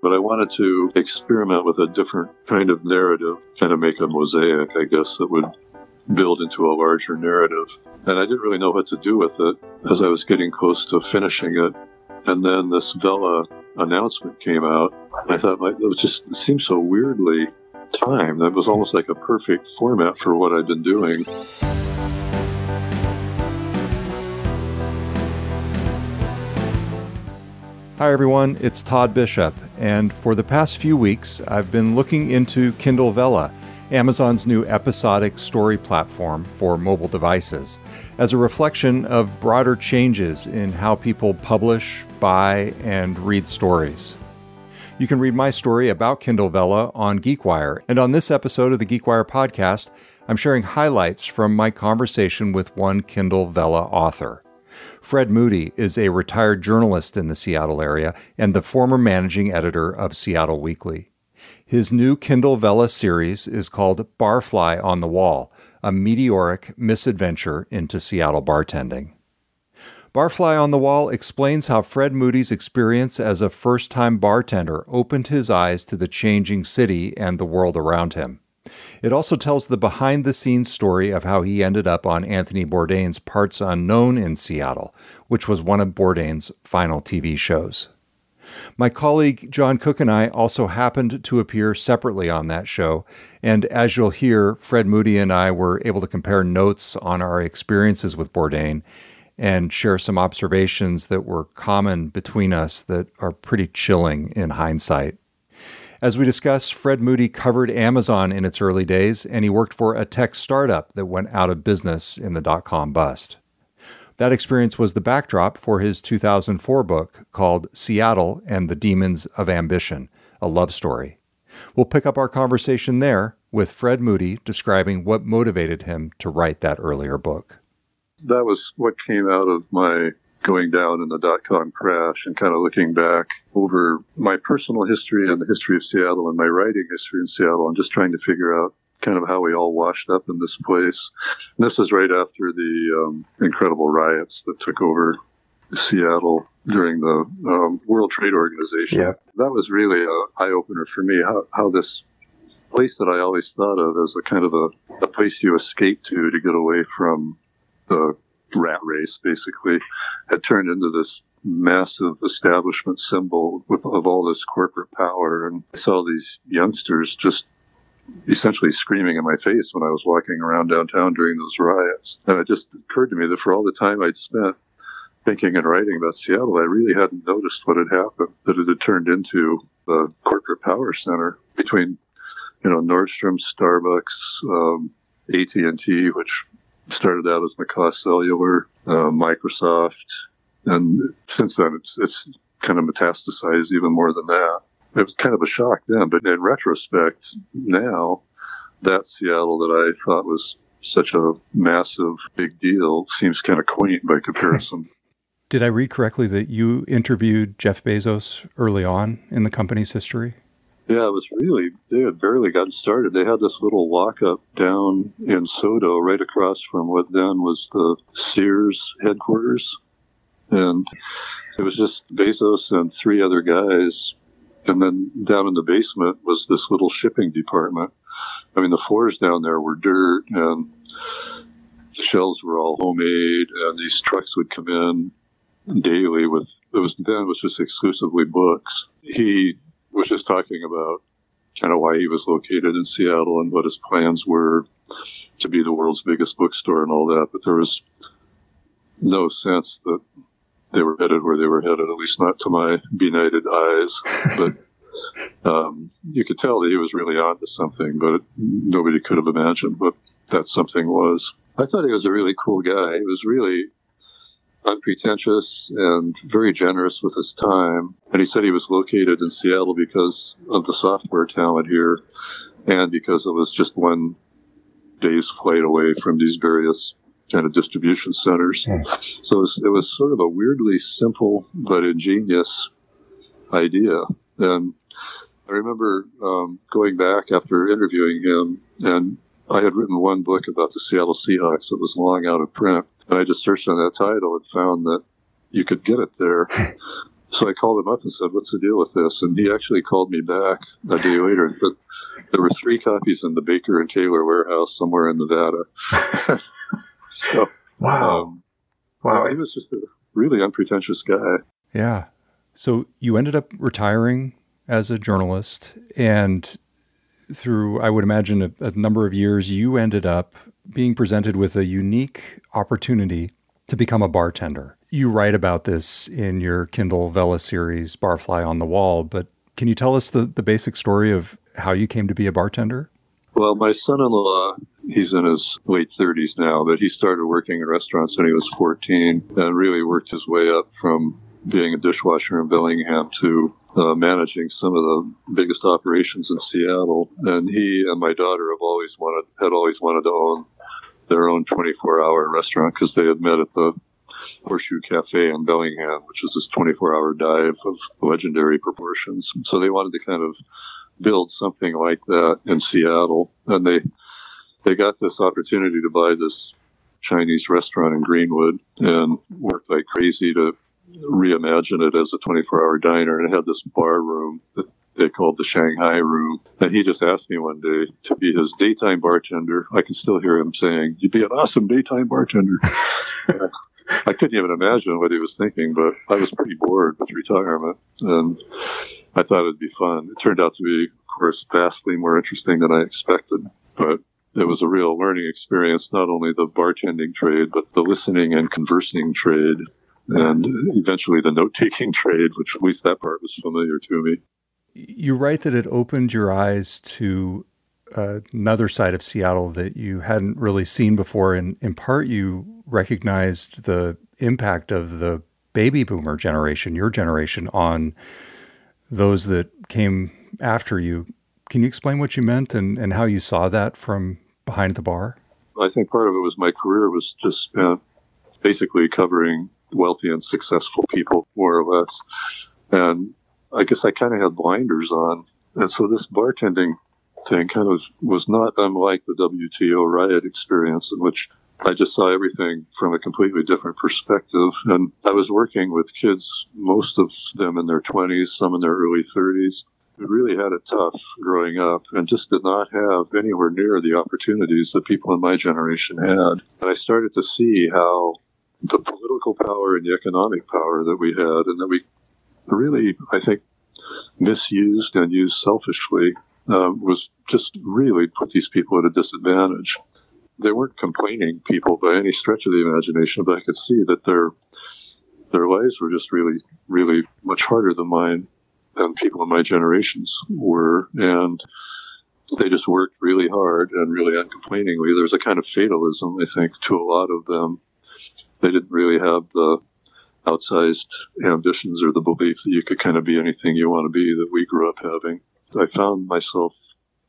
But I wanted to experiment with a different kind of narrative, kind of make a mosaic, I guess, that would build into a larger narrative. And I didn't really know what to do with it as I was getting close to finishing it. And then this Vella announcement came out. I thought like, it just seemed so weirdly timed. That was almost like a perfect format for what I'd been doing. Hi, everyone. It's Todd Bishop. And for the past few weeks, I've been looking into Kindle Vella, Amazon's new episodic story platform for mobile devices, as a reflection of broader changes in how people publish, buy, and read stories. You can read my story about Kindle Vella on GeekWire. And on this episode of the GeekWire podcast, I'm sharing highlights from my conversation with one Kindle Vella author. Fred Moody is a retired journalist in the Seattle area and the former managing editor of Seattle Weekly. His new Kindle Vella series is called Barfly on the Wall, a meteoric misadventure into Seattle bartending. Barfly on the Wall explains how Fred Moody's experience as a first time bartender opened his eyes to the changing city and the world around him. It also tells the behind the scenes story of how he ended up on Anthony Bourdain's Parts Unknown in Seattle, which was one of Bourdain's final TV shows. My colleague John Cook and I also happened to appear separately on that show, and as you'll hear, Fred Moody and I were able to compare notes on our experiences with Bourdain and share some observations that were common between us that are pretty chilling in hindsight. As we discussed, Fred Moody covered Amazon in its early days, and he worked for a tech startup that went out of business in the dot com bust. That experience was the backdrop for his 2004 book called Seattle and the Demons of Ambition, a love story. We'll pick up our conversation there with Fred Moody describing what motivated him to write that earlier book. That was what came out of my going down in the dot com crash and kind of looking back over my personal history and the history of Seattle and my writing history in Seattle and just trying to figure out kind of how we all washed up in this place. And this is right after the um, incredible riots that took over Seattle during the um, World Trade Organization. Yeah. That was really an eye opener for me how, how this place that I always thought of as a kind of a, a place you escape to to get away from the rat race, basically, had turned into this massive establishment symbol with of all this corporate power. And I saw these youngsters just essentially screaming in my face when I was walking around downtown during those riots. And it just occurred to me that for all the time I'd spent thinking and writing about Seattle, I really hadn't noticed what had happened, that it had turned into the corporate power center between, you know, Nordstrom, Starbucks, um, AT&T, which started out as McCaw Cellular, uh, Microsoft, and since then it's, it's kind of metastasized even more than that. It was kind of a shock then, but in retrospect, now that Seattle that I thought was such a massive big deal seems kind of quaint by comparison. Did I read correctly that you interviewed Jeff Bezos early on in the company's history? Yeah, it was really, they had barely gotten started. They had this little lockup down in SoDo, right across from what then was the Sears headquarters. And it was just Bezos and three other guys. And then down in the basement was this little shipping department. I mean, the floors down there were dirt and the shelves were all homemade and these trucks would come in daily with, it was then it was just exclusively books. He was just talking about kind of why he was located in Seattle and what his plans were to be the world's biggest bookstore and all that. But there was no sense that they were headed where they were headed, at least not to my benighted eyes. But um, you could tell that he was really onto something, but nobody could have imagined what that something was. I thought he was a really cool guy. He was really unpretentious and very generous with his time. And he said he was located in Seattle because of the software talent here and because it was just one day's flight away from these various kind of distribution centers. Mm. So it was, it was sort of a weirdly simple but ingenious idea. And I remember um, going back after interviewing him, and I had written one book about the Seattle Seahawks that was long out of print. And I just searched on that title and found that you could get it there. so I called him up and said, "What's the deal with this?" And he actually called me back a day later and said there were three copies in the Baker and Taylor warehouse somewhere in Nevada. so wow, um, wow, he was just a really unpretentious guy. Yeah. So you ended up retiring as a journalist, and through I would imagine a, a number of years, you ended up being presented with a unique opportunity to become a bartender. You write about this in your Kindle Vella series, Barfly on the Wall, but can you tell us the, the basic story of how you came to be a bartender? Well, my son in law, he's in his late 30s now, but he started working in restaurants when he was 14 and really worked his way up from being a dishwasher in Bellingham to uh, managing some of the biggest operations in Seattle. And he and my daughter have always wanted, had always wanted to own their own 24 hour restaurant because they had met at the Horseshoe Cafe in Bellingham, which is this 24 hour dive of legendary proportions. So they wanted to kind of build something like that in Seattle. And they, they got this opportunity to buy this Chinese restaurant in Greenwood and worked like crazy to reimagine it as a 24 hour diner. And it had this bar room that they called the Shanghai room. And he just asked me one day to be his daytime bartender. I can still hear him saying, You'd be an awesome daytime bartender. I couldn't even imagine what he was thinking, but I was pretty bored with retirement. And I thought it'd be fun. It turned out to be, of course, vastly more interesting than I expected. But it was a real learning experience, not only the bartending trade, but the listening and conversing trade, and eventually the note taking trade, which at least that part was familiar to me you write that it opened your eyes to uh, another side of Seattle that you hadn't really seen before. And in part, you recognized the impact of the baby boomer generation, your generation, on those that came after you. Can you explain what you meant and, and how you saw that from behind the bar? I think part of it was my career was just spent basically covering wealthy and successful people, more or less. And I guess I kind of had blinders on. And so this bartending thing kind of was not unlike the WTO riot experience in which I just saw everything from a completely different perspective. And I was working with kids, most of them in their 20s, some in their early 30s, who really had it tough growing up and just did not have anywhere near the opportunities that people in my generation had. And I started to see how the political power and the economic power that we had and that we really, I think, misused and used selfishly uh, was just really put these people at a disadvantage. They weren't complaining people by any stretch of the imagination, but I could see that their their lives were just really, really much harder than mine than people in my generations were, and they just worked really hard and really uncomplainingly. There was a kind of fatalism, I think, to a lot of them. They didn't really have the outsized ambitions or the belief that you could kind of be anything you want to be that we grew up having. I found myself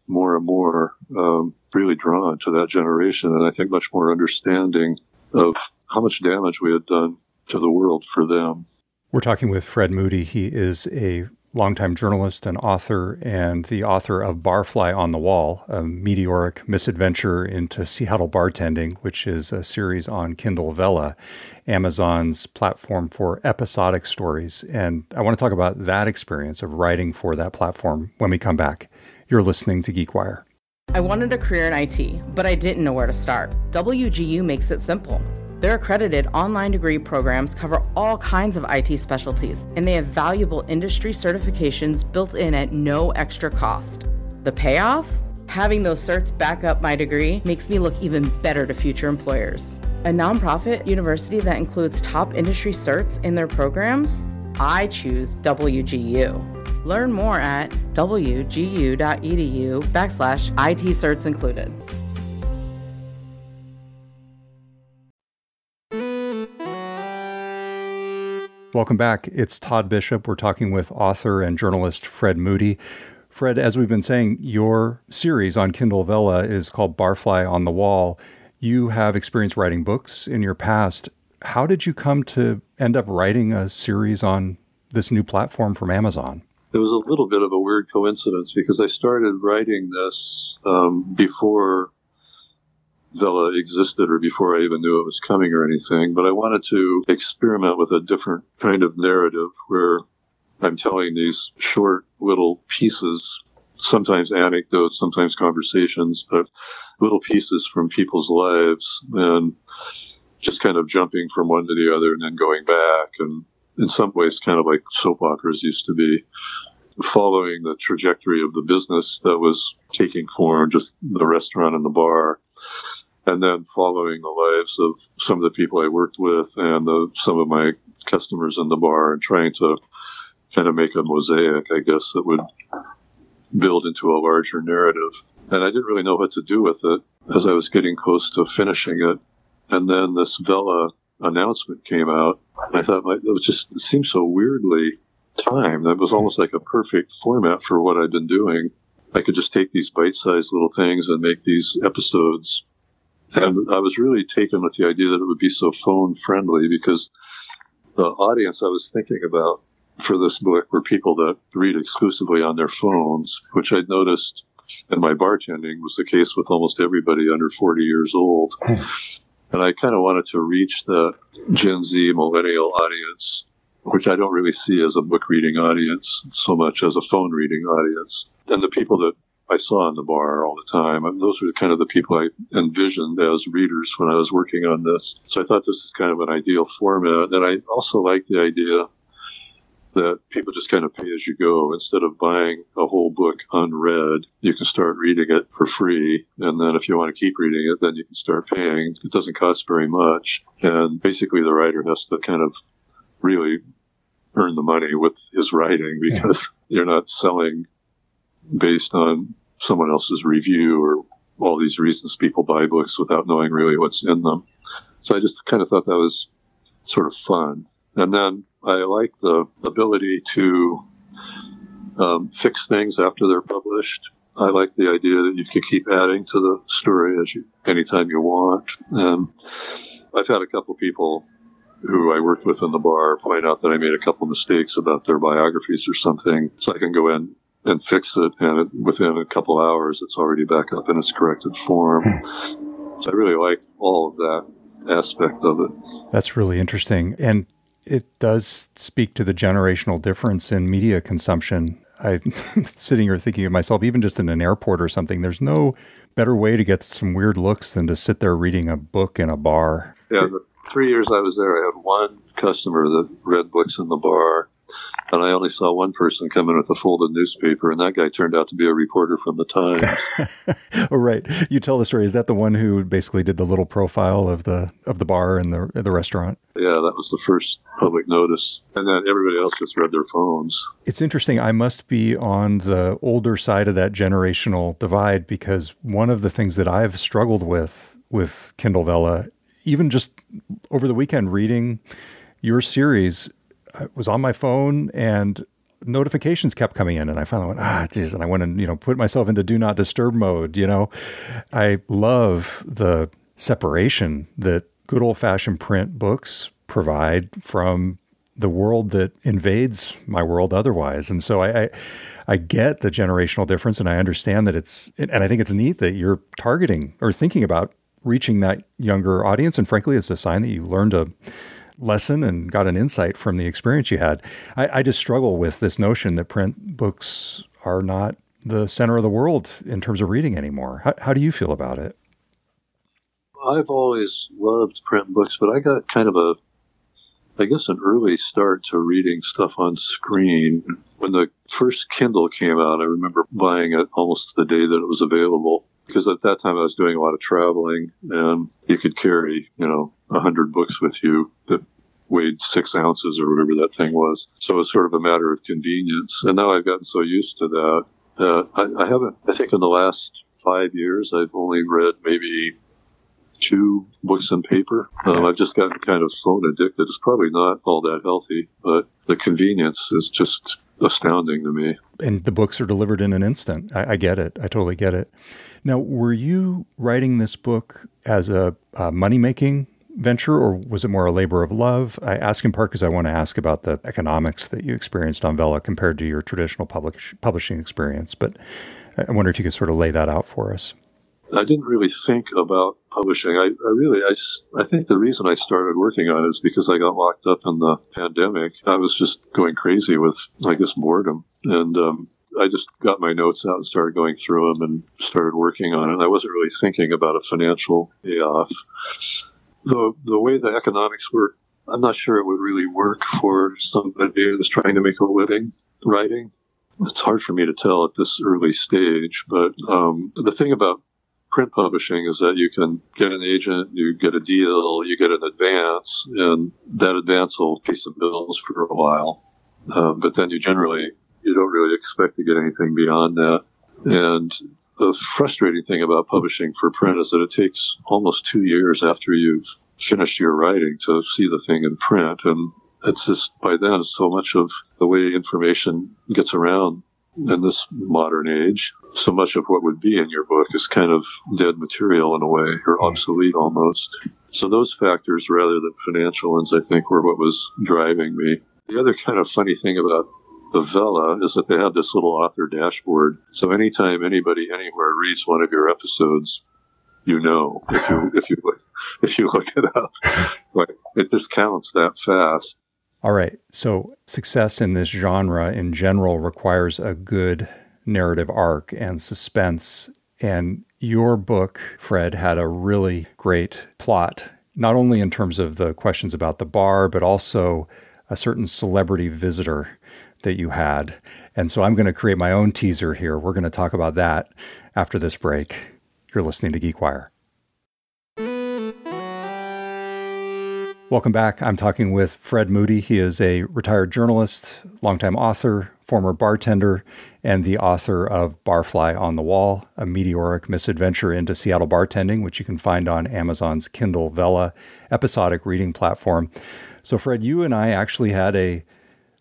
more and more um, really drawn to that generation, and I think much more understanding of how much damage we had done to the world for them. We're talking with Fred Moody. He is a longtime journalist and author, and the author of Barfly on the Wall, a meteoric misadventure into Seattle bartending, which is a series on Kindle Vella, Amazon's platform for episodic stories. And I want to talk about that experience of writing for that platform when we come back. You're listening to GeekWire. I wanted a career in IT, but I didn't know where to start. WGU makes it simple. Their accredited online degree programs cover all kinds of IT specialties, and they have valuable industry certifications built in at no extra cost. The payoff? Having those certs back up my degree makes me look even better to future employers. A nonprofit university that includes top industry certs in their programs? I choose WGU. Learn more at wgu.edu backslash IT certs included. Welcome back. It's Todd Bishop. We're talking with author and journalist Fred Moody. Fred, as we've been saying, your series on Kindle Vella is called Barfly on the Wall. You have experience writing books in your past. How did you come to end up writing a series on this new platform from Amazon? It was a little bit of a weird coincidence because I started writing this um, before Vella existed or before I even knew it was coming or anything, but I wanted to experiment with a different kind of narrative where I'm telling these short little pieces, sometimes anecdotes, sometimes conversations, but little pieces from people's lives and just kind of jumping from one to the other and then going back. And in some ways, kind of like soap operas used to be, following the trajectory of the business that was taking form, just the restaurant and the bar. And then following the lives of some of the people I worked with and the, some of my customers in the bar and trying to kind of make a mosaic, I guess, that would build into a larger narrative. And I didn't really know what to do with it as I was getting close to finishing it. And then this Vella announcement came out. I thought like, it just seemed so weirdly timed. That was almost like a perfect format for what I'd been doing. I could just take these bite-sized little things and make these episodes. And I was really taken with the idea that it would be so phone friendly because the audience I was thinking about for this book were people that read exclusively on their phones, which I'd noticed in my bartending was the case with almost everybody under 40 years old. Hmm. and I kind of wanted to reach the Gen Z millennial audience, which I don't really see as a book reading audience so much as a phone reading audience. And the people that I saw in the bar all the time, those were kind of the people I envisioned as readers when I was working on this. So I thought this is kind of an ideal format. And I also like the idea that people just kind of pay as you go. Instead of buying a whole book unread, you can start reading it for free. And then if you want to keep reading it, then you can start paying. It doesn't cost very much. And basically the writer has to kind of really earn the money with his writing because yeah. you're not selling based on someone else's review or all these reasons people buy books without knowing really what's in them. So I just kind of thought that was sort of fun. And then I like the ability to um, fix things after they're published. I like the idea that you can keep adding to the story as you anytime you want. And I've had a couple people who I worked with in the bar point out that I made a couple mistakes about their biographies or something, so I can go in and fix it, and it, within a couple hours, it's already back up in its corrected form. Hmm. So I really like all of that aspect of it. That's really interesting. And it does speak to the generational difference in media consumption. I'm sitting here thinking of myself, even just in an airport or something, there's no better way to get some weird looks than to sit there reading a book in a bar. Yeah, the three years I was there, I had one customer that read books in the bar and I only saw one person come in with a folded newspaper, and that guy turned out to be a reporter from the Times. oh, right. You tell the story. Is that the one who basically did the little profile of the of the bar and the the restaurant? Yeah, that was the first public notice, and then everybody else just read their phones. It's interesting. I must be on the older side of that generational divide because one of the things that I've struggled with with Kindle Vella, even just over the weekend reading your series I was on my phone and notifications kept coming in and I finally went, ah, geez. And I went and, you know, put myself into do not disturb mode. You know, I love the separation that good old fashioned print books provide from the world that invades my world otherwise. And so I, I, I get the generational difference and I understand that it's, and I think it's neat that you're targeting or thinking about reaching that younger audience. And frankly, it's a sign that you learn to lesson and got an insight from the experience you had. I, I just struggle with this notion that print books are not the center of the world in terms of reading anymore. How, how do you feel about it? I've always loved print books, but I got kind of a, I guess, an early start to reading stuff on screen. When the first Kindle came out, I remember buying it almost the day that it was available because at that time I was doing a lot of traveling and you could carry, you know, a hundred books with you that weighed six ounces or whatever that thing was. So it was sort of a matter of convenience. And now I've gotten so used to that. Uh, I, I haven't, I think in the last five years, I've only read maybe two books in paper. Um, I've just gotten kind of phone addicted. It's probably not all that healthy, but the convenience is just astounding to me. And the books are delivered in an instant. I, I get it. I totally get it. Now, were you writing this book as a, a money making venture or was it more a labor of love? I ask in part because I want to ask about the economics that you experienced on Vella compared to your traditional publish, publishing experience. But I wonder if you could sort of lay that out for us. I didn't really think about publishing. I, I really, I, I think the reason I started working on it is because I got locked up in the pandemic. I was just going crazy with, I guess, boredom. And um, I just got my notes out and started going through them and started working on it. I wasn't really thinking about a financial payoff. The, the way the economics work, I'm not sure it would really work for somebody who's trying to make a living writing. It's hard for me to tell at this early stage, but um, the thing about print publishing is that you can get an agent, you get a deal, you get an advance, and that advance will pay some bills for a while. Um, but then you generally you don't really expect to get anything beyond that. And the frustrating thing about publishing for print is that it takes almost two years after you've finished your writing to see the thing in print. And it's just by then so much of the way information gets around in this modern age, so much of what would be in your book is kind of dead material in a way, or obsolete almost. So those factors, rather than financial ones, I think were what was driving me. The other kind of funny thing about the Vella is that they have this little author dashboard. So anytime anybody anywhere reads one of your episodes, you know if you if you if you look it up. Like it just counts that fast. All right. So success in this genre in general requires a good narrative arc and suspense. And your book, Fred, had a really great plot, not only in terms of the questions about the bar, but also a certain celebrity visitor that you had. And so I'm going to create my own teaser here. We're going to talk about that after this break. You're listening to GeekWire. Welcome back. I'm talking with Fred Moody. He is a retired journalist, longtime author, former bartender, and the author of Barfly on the Wall, a meteoric misadventure into Seattle bartending, which you can find on Amazon's Kindle Vella episodic reading platform. So, Fred, you and I actually had a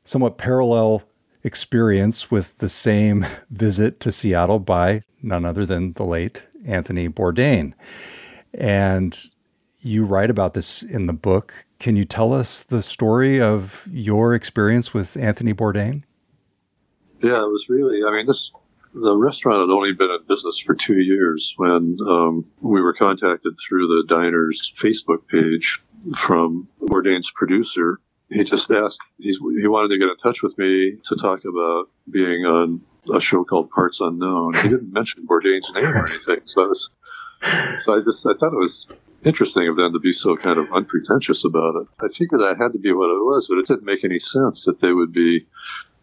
somewhat parallel experience with the same visit to Seattle by none other than the late Anthony Bourdain. And you write about this in the book. Can you tell us the story of your experience with Anthony Bourdain? Yeah, it was really, I mean, this the restaurant had only been in business for two years when um, we were contacted through the diner's Facebook page from Bourdain's producer he just asked, he wanted to get in touch with me to talk about being on a show called Parts Unknown. He didn't mention Bourdain's name or anything. So I, was, so I just, I thought it was interesting of them to be so kind of unpretentious about it. I figured that had to be what it was, but it didn't make any sense that they would be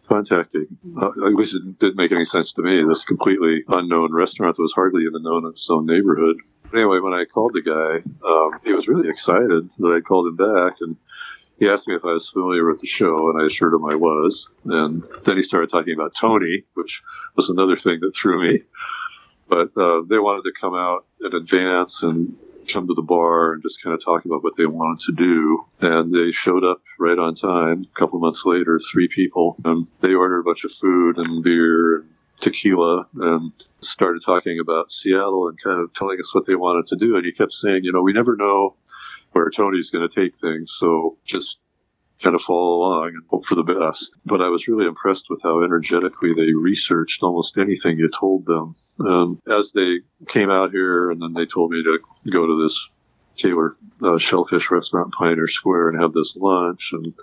contacting. Uh, at least it didn't make any sense to me. This completely unknown restaurant that was hardly even known in its own neighborhood. Anyway, when I called the guy, um, he was really excited that I called him back and he asked me if I was familiar with the show, and I assured him I was. And then he started talking about Tony, which was another thing that threw me. But uh, they wanted to come out in advance and come to the bar and just kind of talk about what they wanted to do. And they showed up right on time. A couple months later, three people, and they ordered a bunch of food and beer and tequila and started talking about Seattle and kind of telling us what they wanted to do. And he kept saying, you know, we never know where Tony's going to take things. So just kind of follow along and hope for the best. But I was really impressed with how energetically they researched almost anything you told them. And as they came out here, and then they told me to go to this Taylor uh, Shellfish restaurant, Pioneer Square, and have this lunch. And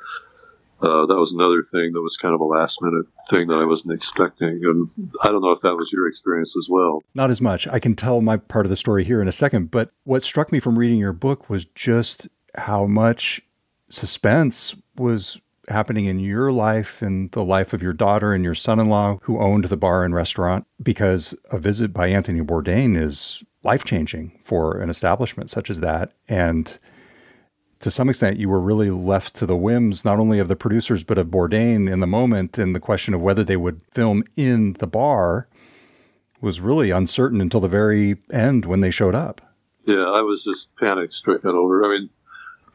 uh, that was another thing that was kind of a last minute thing that I wasn't expecting. And I don't know if that was your experience as well. Not as much. I can tell my part of the story here in a second. But what struck me from reading your book was just how much suspense was happening in your life and the life of your daughter and your son in law who owned the bar and restaurant because a visit by Anthony Bourdain is life changing for an establishment such as that. And to some extent, you were really left to the whims, not only of the producers, but of Bourdain in the moment. And the question of whether they would film in the bar was really uncertain until the very end when they showed up. Yeah, I was just panic stricken over. I mean,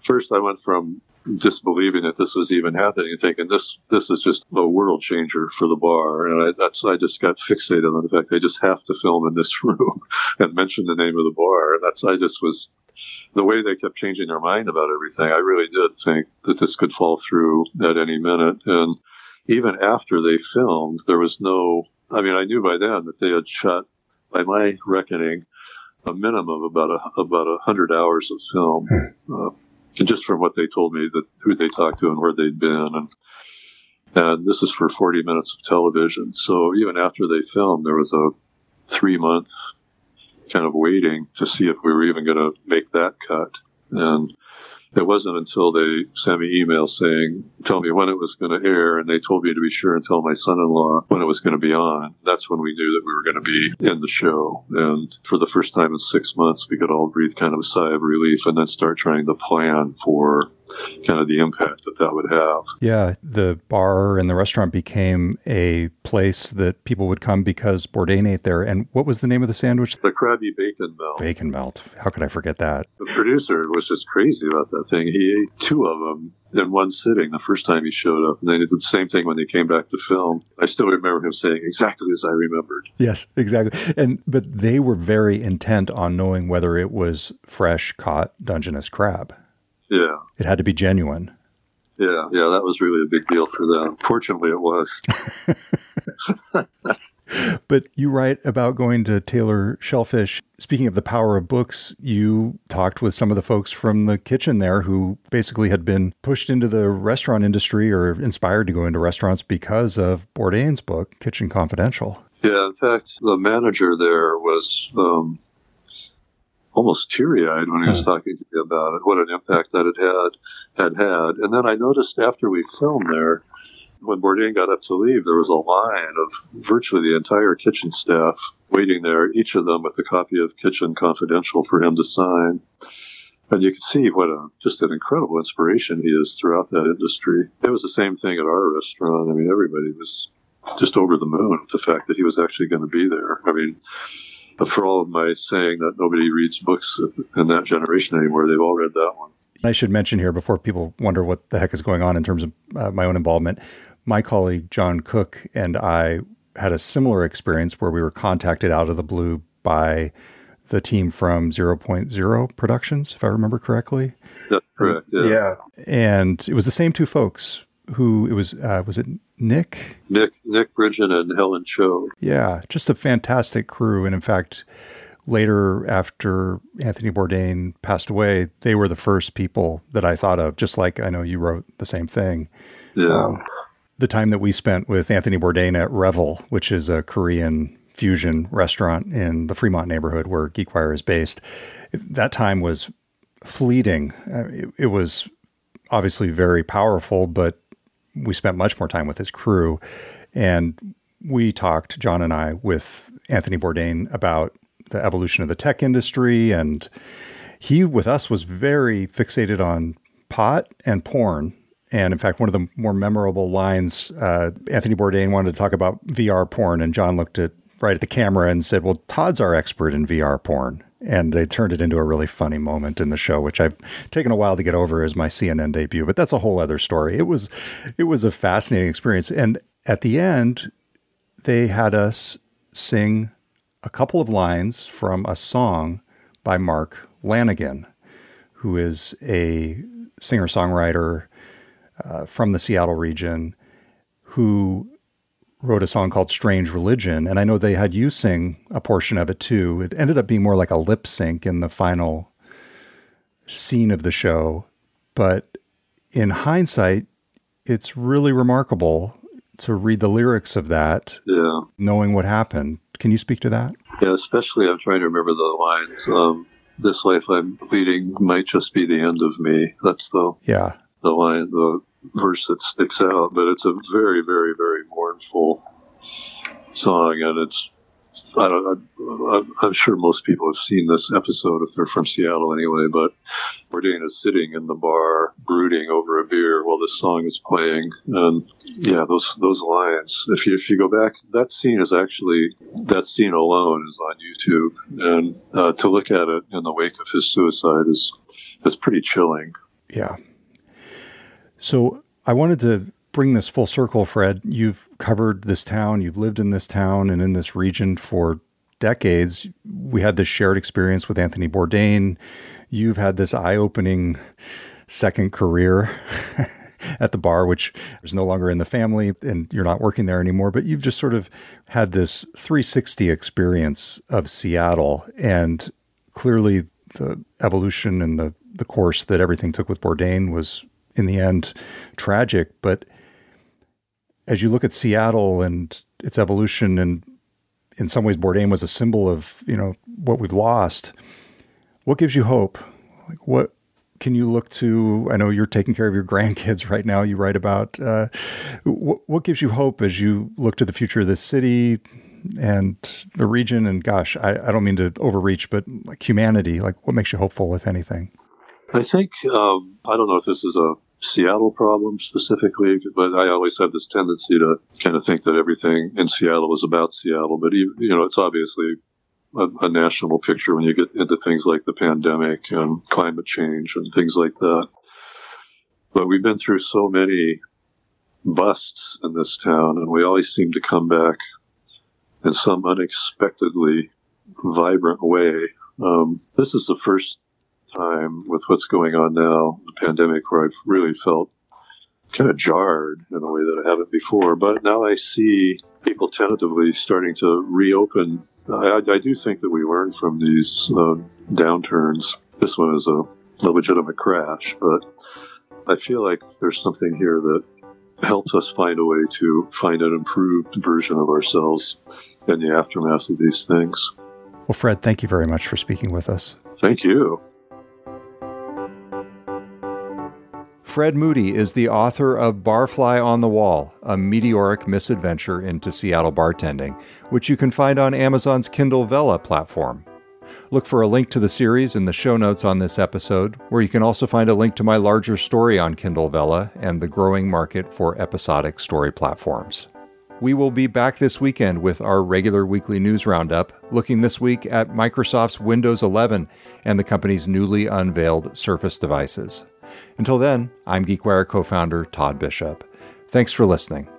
first I went from disbelieving that this was even happening and thinking this this is just a world changer for the bar. And I, that's I just got fixated on the fact they just have to film in this room and mention the name of the bar. And that's I just was the way they kept changing their mind about everything, I really did think that this could fall through at any minute. And even after they filmed, there was no, I mean, I knew by then that they had shot, by my reckoning, a minimum of about a, about a hundred hours of film, uh, just from what they told me that who they talked to and where they'd been, and and this is for 40 minutes of television. So even after they filmed, there was a three month kind of waiting to see if we were even going to make that cut, and it wasn't until they sent me email saying, tell me when it was going to air, and they told me to be sure and tell my son-in-law when it was going to be on. That's when we knew that we were going to be in the show. And for the first time in six months, we could all breathe kind of a sigh of relief and then start trying to plan for kind of the impact that that would have. Yeah, the bar and the restaurant became a place that people would come because Bourdain ate there. And what was the name of the sandwich? The Krabby Bacon Melt. Bacon Melt. How could I forget that? The producer was just crazy about that thing. He ate two of them in one sitting the first time he showed up. And then he did the same thing when they came back to film. I still remember him saying exactly as I remembered. Yes, exactly. And but they were very intent on knowing whether it was fresh caught Dungeness crab. Yeah. It had to be genuine. Yeah, yeah, that was really a big deal for them. Fortunately, it was. but you write about going to Taylor Shellfish. Speaking of the power of books, you talked with some of the folks from the kitchen there who basically had been pushed into the restaurant industry or inspired to go into restaurants because of Bourdain's book, Kitchen Confidential. Yeah, in fact, the manager there was um, almost teary eyed when he was talking to me about it, what an impact that it had had had. And then I noticed after we filmed there, when Bourdain got up to leave, there was a line of virtually the entire kitchen staff waiting there, each of them with a copy of Kitchen Confidential for him to sign. And you can see what a just an incredible inspiration he is throughout that industry. It was the same thing at our restaurant. I mean, everybody was just over the moon with the fact that he was actually going to be there. I mean, for all of my saying that nobody reads books in that generation anymore, they've all read that one. I should mention here before people wonder what the heck is going on in terms of uh, my own involvement. My colleague John Cook and I had a similar experience where we were contacted out of the blue by the team from 0.0 Productions, if I remember correctly. That's correct. Yeah. yeah. And it was the same two folks who it was, uh, was it Nick? Nick, Nick Bridgen and Helen Cho. Yeah. Just a fantastic crew. And in fact, later after Anthony Bourdain passed away, they were the first people that I thought of, just like I know you wrote the same thing. Yeah. Um, the time that we spent with Anthony Bourdain at Revel, which is a Korean fusion restaurant in the Fremont neighborhood where GeekWire is based, that time was fleeting. Uh, it, it was obviously very powerful, but we spent much more time with his crew. And we talked, John and I, with Anthony Bourdain about the evolution of the tech industry. And he, with us, was very fixated on pot and porn. And in fact, one of the more memorable lines, uh, Anthony Bourdain wanted to talk about VR porn, and John looked at right at the camera and said, "Well, Todd's our expert in VR porn." And they turned it into a really funny moment in the show, which I've taken a while to get over as my CNN debut. But that's a whole other story. It was, it was a fascinating experience. And at the end, they had us sing a couple of lines from a song by Mark Lanegan, who is a singer songwriter uh, from the Seattle region who wrote a song called Strange Religion. And I know they had you sing a portion of it too. It ended up being more like a lip sync in the final scene of the show. But in hindsight, it's really remarkable to read the lyrics of that, yeah. knowing what happened. Can you speak to that? Yeah, especially I'm trying to remember the lines. Um, this life I'm leading might just be the end of me. That's the yeah the line, the verse that sticks out. But it's a very, very, very mournful song, and it's I don't, I, am sure most people have seen this episode if they're from Seattle anyway, but Bourdain is sitting in the bar brooding over a beer while this song is playing. And yeah, those, those lines, if you, if you go back, that scene is actually, that scene alone is on YouTube. And uh, to look at it in the wake of his suicide is, is pretty chilling. Yeah. So I wanted to bring this full circle, Fred. You've covered this town, you've lived in this town and in this region for decades. We had this shared experience with Anthony Bourdain. You've had this eye opening second career. at the bar, which is no longer in the family and you're not working there anymore, but you've just sort of had this 360 experience of Seattle. And clearly the evolution and the, the course that everything took with Bourdain was in the end tragic. But as you look at Seattle and its evolution, and in some ways Bourdain was a symbol of you know what we've lost. What gives you hope? Like what can you look to? I know you're taking care of your grandkids right now. You write about uh, what, what gives you hope as you look to the future of this city and the region. And gosh, I, I don't mean to overreach, but like humanity, like what makes you hopeful, if anything? I think um, I don't know if this is a Seattle problem specifically, but I always have this tendency to kind of think that everything in Seattle is about Seattle. But you know, it's obviously a, a, national picture when you get into things like the pandemic and climate change and things like that. But we've been through so many busts in this town, and we always seem to come back in some unexpectedly vibrant way. Um, this is the first time with what's going on now, the pandemic, where I've really felt kind of jarred in a way that I haven't before. But now I see people tentatively starting to reopen. I, I do think that we learn from these uh, downturns. This one is a, a legitimate crash, but I feel like there's something here that helps us find a way to find an improved version of ourselves in the aftermath of these things. Well, Fred, thank you very much for speaking with us. Thank you. Fred Moody is the author of Barfly on the Wall, a meteoric misadventure into Seattle bartending, which you can find on Amazon's Kindle Vella platform. Look for a link to the series in the show notes on this episode, where you can also find a link to my larger story on Kindle Vella and the growing market for episodic story platforms. We will be back this weekend with our regular weekly news roundup, looking this week at Microsoft's Windows 11 and the company's newly unveiled Surface devices. Until then, I'm GeekWire co founder Todd Bishop. Thanks for listening.